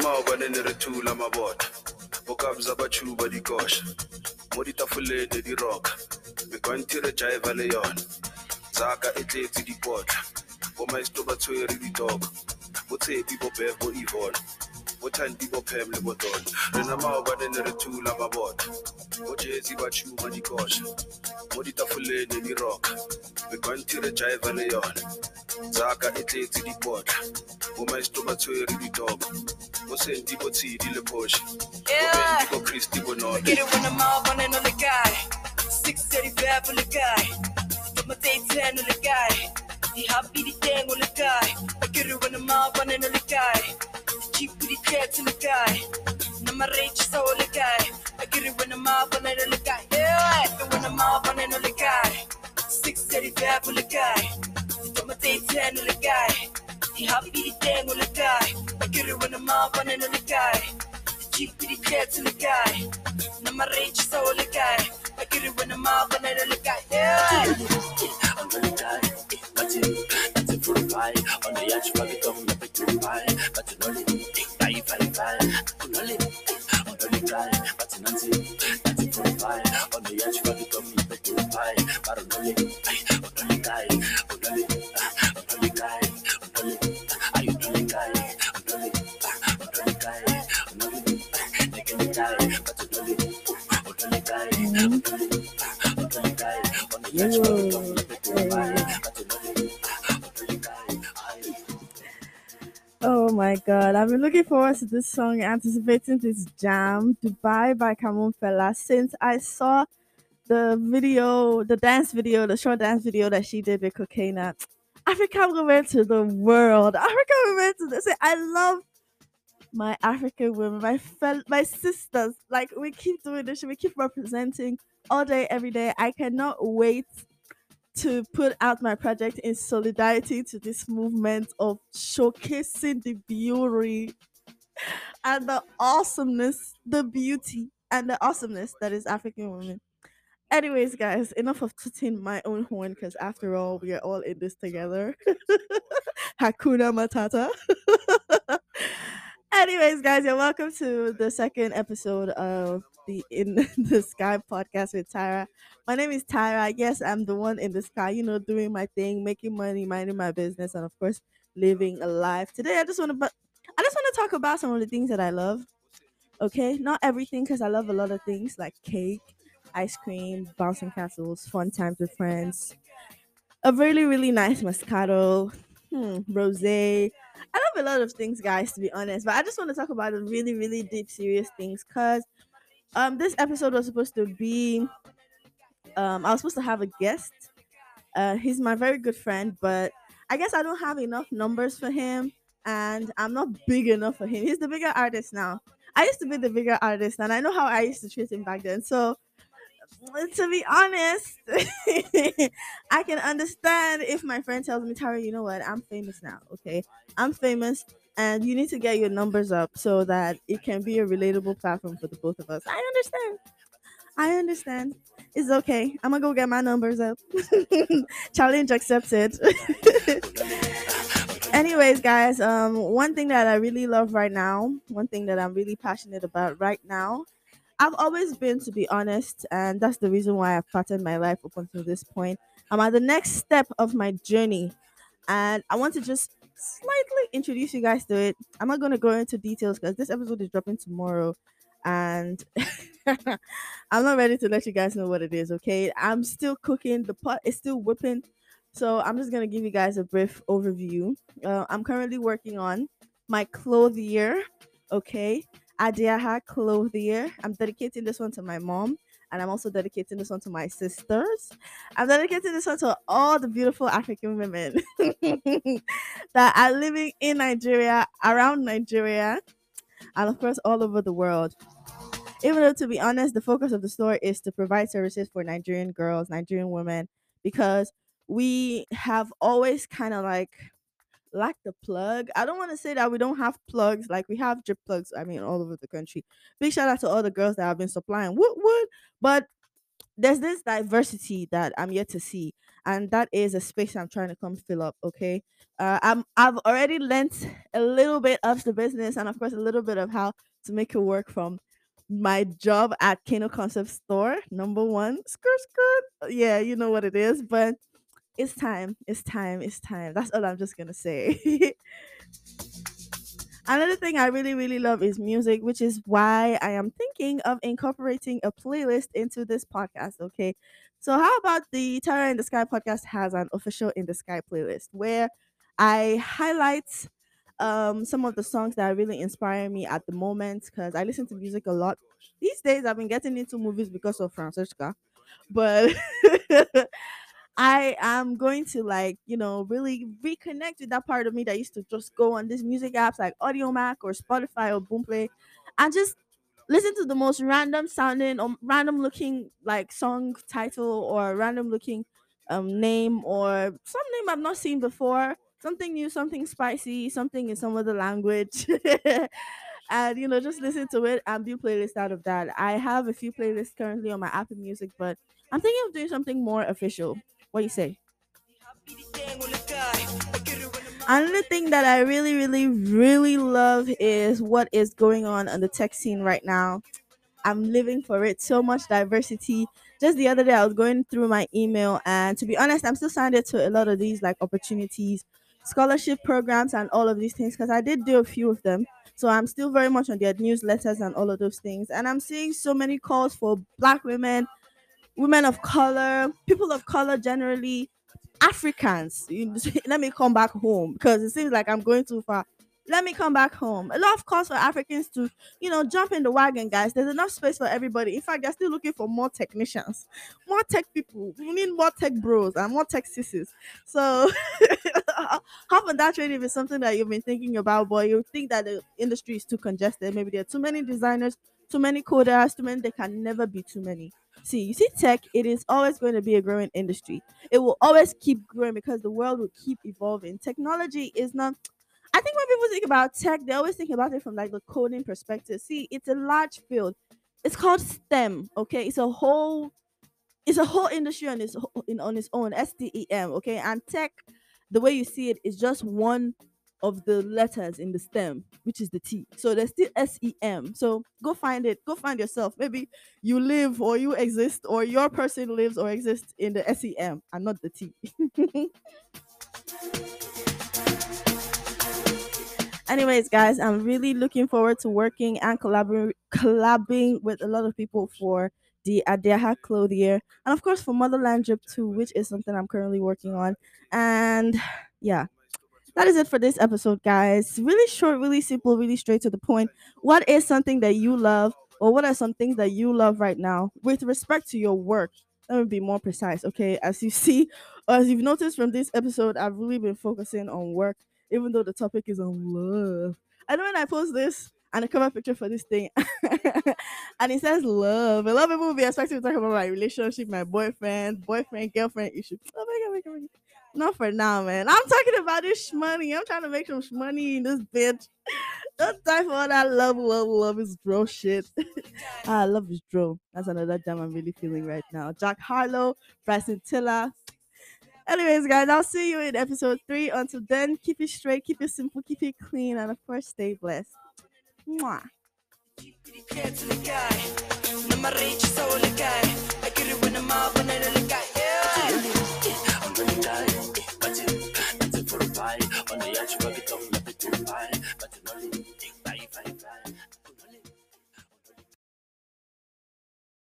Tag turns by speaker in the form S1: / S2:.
S1: na maobane ne re thula mabota bokabza bachuba dikosha mo ditafoleng di roka mekwanti re jaiva le yona. Tsaka e tletse dipotla bomaestro ba tshwere ditoko botshepi bo bef bo ivona bothandi bo phem le botona re na maobane ne re thula mabota bojesi ba tšhuma dikosha mo ditafoleng di roka mekwanti re jaiva le yona tsaka e tletse dipotla bomaestro ba tshwere ditoko bosenti bo tshedi le phoshe bobendi bo christi bonolo
S2: Get it when I'm out running on the guy. 635 on the guy. Got my day 10 on the guy. The happy the thing on the guy. I get it when I'm out running on the guy. The cheap the jets on the guy. Guy. I get it when I'm out on the guy. It on the guy. 635 on the guy. Got my day 10 on the guy. Happy on guy. It on guy. It guy. Now my rage is all the guy. I get it when I'm but I don't look at yeah.
S3: I'm gonna die. But you, that's a fruit pie. On the yacht, but become a bit too pie. But you know it, die, fine, fine. On the lip, on the Mm.
S4: Oh my god, I've been looking forward to this song, anticipating this jam, Dubai by Kamo Mphela, since I saw the video, the dance video, the short dance video that she did with Cocaina. African women to the world. African women to the I love my African women, my fel- my sisters. Like we keep doing this, we keep representing all day, every day. I cannot wait to put out my project in solidarity to this movement of showcasing the beauty and the awesomeness, the beauty and the awesomeness that is African women. Anyways, guys, enough of tooting my own horn because after all, we are all in this together. Hakuna Matata. Anyways, guys, you're welcome to the second episode of the In the Sky podcast with Tyra. My name is Tyra. Yes, I'm the one in the sky, you know, doing my thing, making money, minding my business, and of course, living a life. Today, I just want to, I just want to talk about some of the things that I love. Okay, not everything because I love a lot of things like cake, ice cream, bouncing castles, fun times with friends, a really really nice Moscato, hmm, rosé. I a lot of things, guys, to be honest. But I just want to talk about the really really deep serious things because um this episode was supposed to be um I was supposed to have a guest. Uh, he's my very good friend, but I guess I don't have enough numbers for him, and I'm not big enough for him. He's the bigger artist now. I used to be the bigger artist, and I know how I used to treat him back then. So, to be honest, I can understand if my friend tells me, Tyra, you know what? I'm famous now. Okay, I'm famous, and you need to get your numbers up so that it can be a relatable platform for the both of us. I understand. I understand. It's okay. I'm gonna go get my numbers up. Challenge accepted. Anyways, guys, um, one thing that I really love right now, one thing that I'm really passionate about right now, I've always been, to be honest, and that's the reason why I've patterned my life up until this point. I'm at the next step of my journey, and I want to just slightly introduce you guys to it. I'm not going to go into details because this episode is dropping tomorrow, and I'm not ready to let you guys know what it is. Okay, I'm still cooking. The pot is still whipping, so I'm just gonna give you guys a brief overview. Uh, I'm currently working on my clothier. Okay, Adiaha clothier. I'm dedicating this one to my mom. And I'm also dedicating this one to my sisters. I'm dedicating this one to all the beautiful African women that are living in Nigeria, around Nigeria, and of course all over the world. Even though, to be honest, the focus of the store is to provide services for Nigerian girls, Nigerian women, because we have always kind of like lacked the plug. I don't want to say that we don't have plugs, like we have drip plugs, I mean, all over the country. Big shout out to all the girls that have been supplying woot woot, but there's this diversity that I'm yet to see, and that is a space I'm trying to come fill up. Okay, uh, I'm I've already learnt a little bit of the business, and of course a little bit of how to make it work from my job at Kano Concept Store. Number one, skirt skirt. Yeah, you know what it is, but it's time. It's time. It's time. That's all I'm just gonna say. Another thing I really, really love is music, which is why I am thinking of incorporating a playlist into this podcast. Okay. So, how about the Tyra in the Sky podcast has an official In the Sky playlist where I highlight um, some of the songs that really inspire me at the moment because I listen to music a lot. These days, I've been getting into movies because of Francesca, but I am going to like, you know, really reconnect with that part of me that used to just go on these music apps like Audiomack or Spotify or Boomplay and just listen to the most random sounding or random looking like song title or random looking um name or some name I've not seen before. Something new, something spicy, something in some other language. and you know, just listen to it and do playlist out of that. I have a few playlists currently on my Apple Music, but I'm thinking of doing something more official. What do you say? Another thing that I really, really, really love is what is going on on the tech scene right now. I'm living for it. So much diversity. Just the other day, I was going through my email, and to be honest, I'm still signed up to a lot of these like opportunities, scholarship programs, and all of these things because I did do a few of them. So I'm still very much on their newsletters and all of those things. And I'm seeing so many calls for black women, women of color, people of color generally, Africans. Let me come back home because it seems like I'm going too far. Let me come back home. A lot of calls for Africans to, you know, jump in the wagon, guys. There's enough space for everybody. In fact, they're still looking for more technicians, more tech people. We need more tech bros and more tech sissies. So, half that training is something that you've been thinking about, but you think that the industry is too congested. Maybe there are too many designers, too many coders, too many. There can never be too many. See, you see, tech, it is always going to be a growing industry. It will always keep growing because the world will keep evolving. Technology is not. I think when people think about tech, they always think about it from like the coding perspective. See, it's a large field. It's called STEM. Okay, it's a whole, it's a whole industry on its on its own. S T E M. Okay, and tech, the way you see it, is just one of the letters in the stem, which is the T. So there's still S E M. So go find it. Go find yourself. Maybe you live or you exist or your person lives or exists in the S E M and not the T. Anyways, guys, I'm really looking forward to working and collaborating collabing with a lot of people for the Adiaha Clothier and of course for Motherland Drip too, which is something I'm currently working on. And yeah, that is it for this episode, guys. Really short, really simple, really straight to the point. What is something that you love, or what are some things that you love right now with respect to your work? Let me be more precise, okay? As you see, or as you've noticed from this episode, I've really been focusing on work, even though the topic is on love. I know when I post this and a cover picture for this thing, and it says love. A lot of people will be expecting to talk about my relationship, my boyfriend, boyfriend, girlfriend issue. Oh my god, my god, my god. Not for now, man. I'm talking about this money. I'm trying to make some money in this bitch. Don't die for all that love, love, love is bro shit. ah, love is bro. That's another jam I'm really feeling right now. Jack Harlow, Bryson Tiller. Anyways, guys, I'll see you in episode three. Until then, keep it straight, keep it simple, keep it clean, and of course, stay blessed. Mwah.
S2: Nummer reach so legal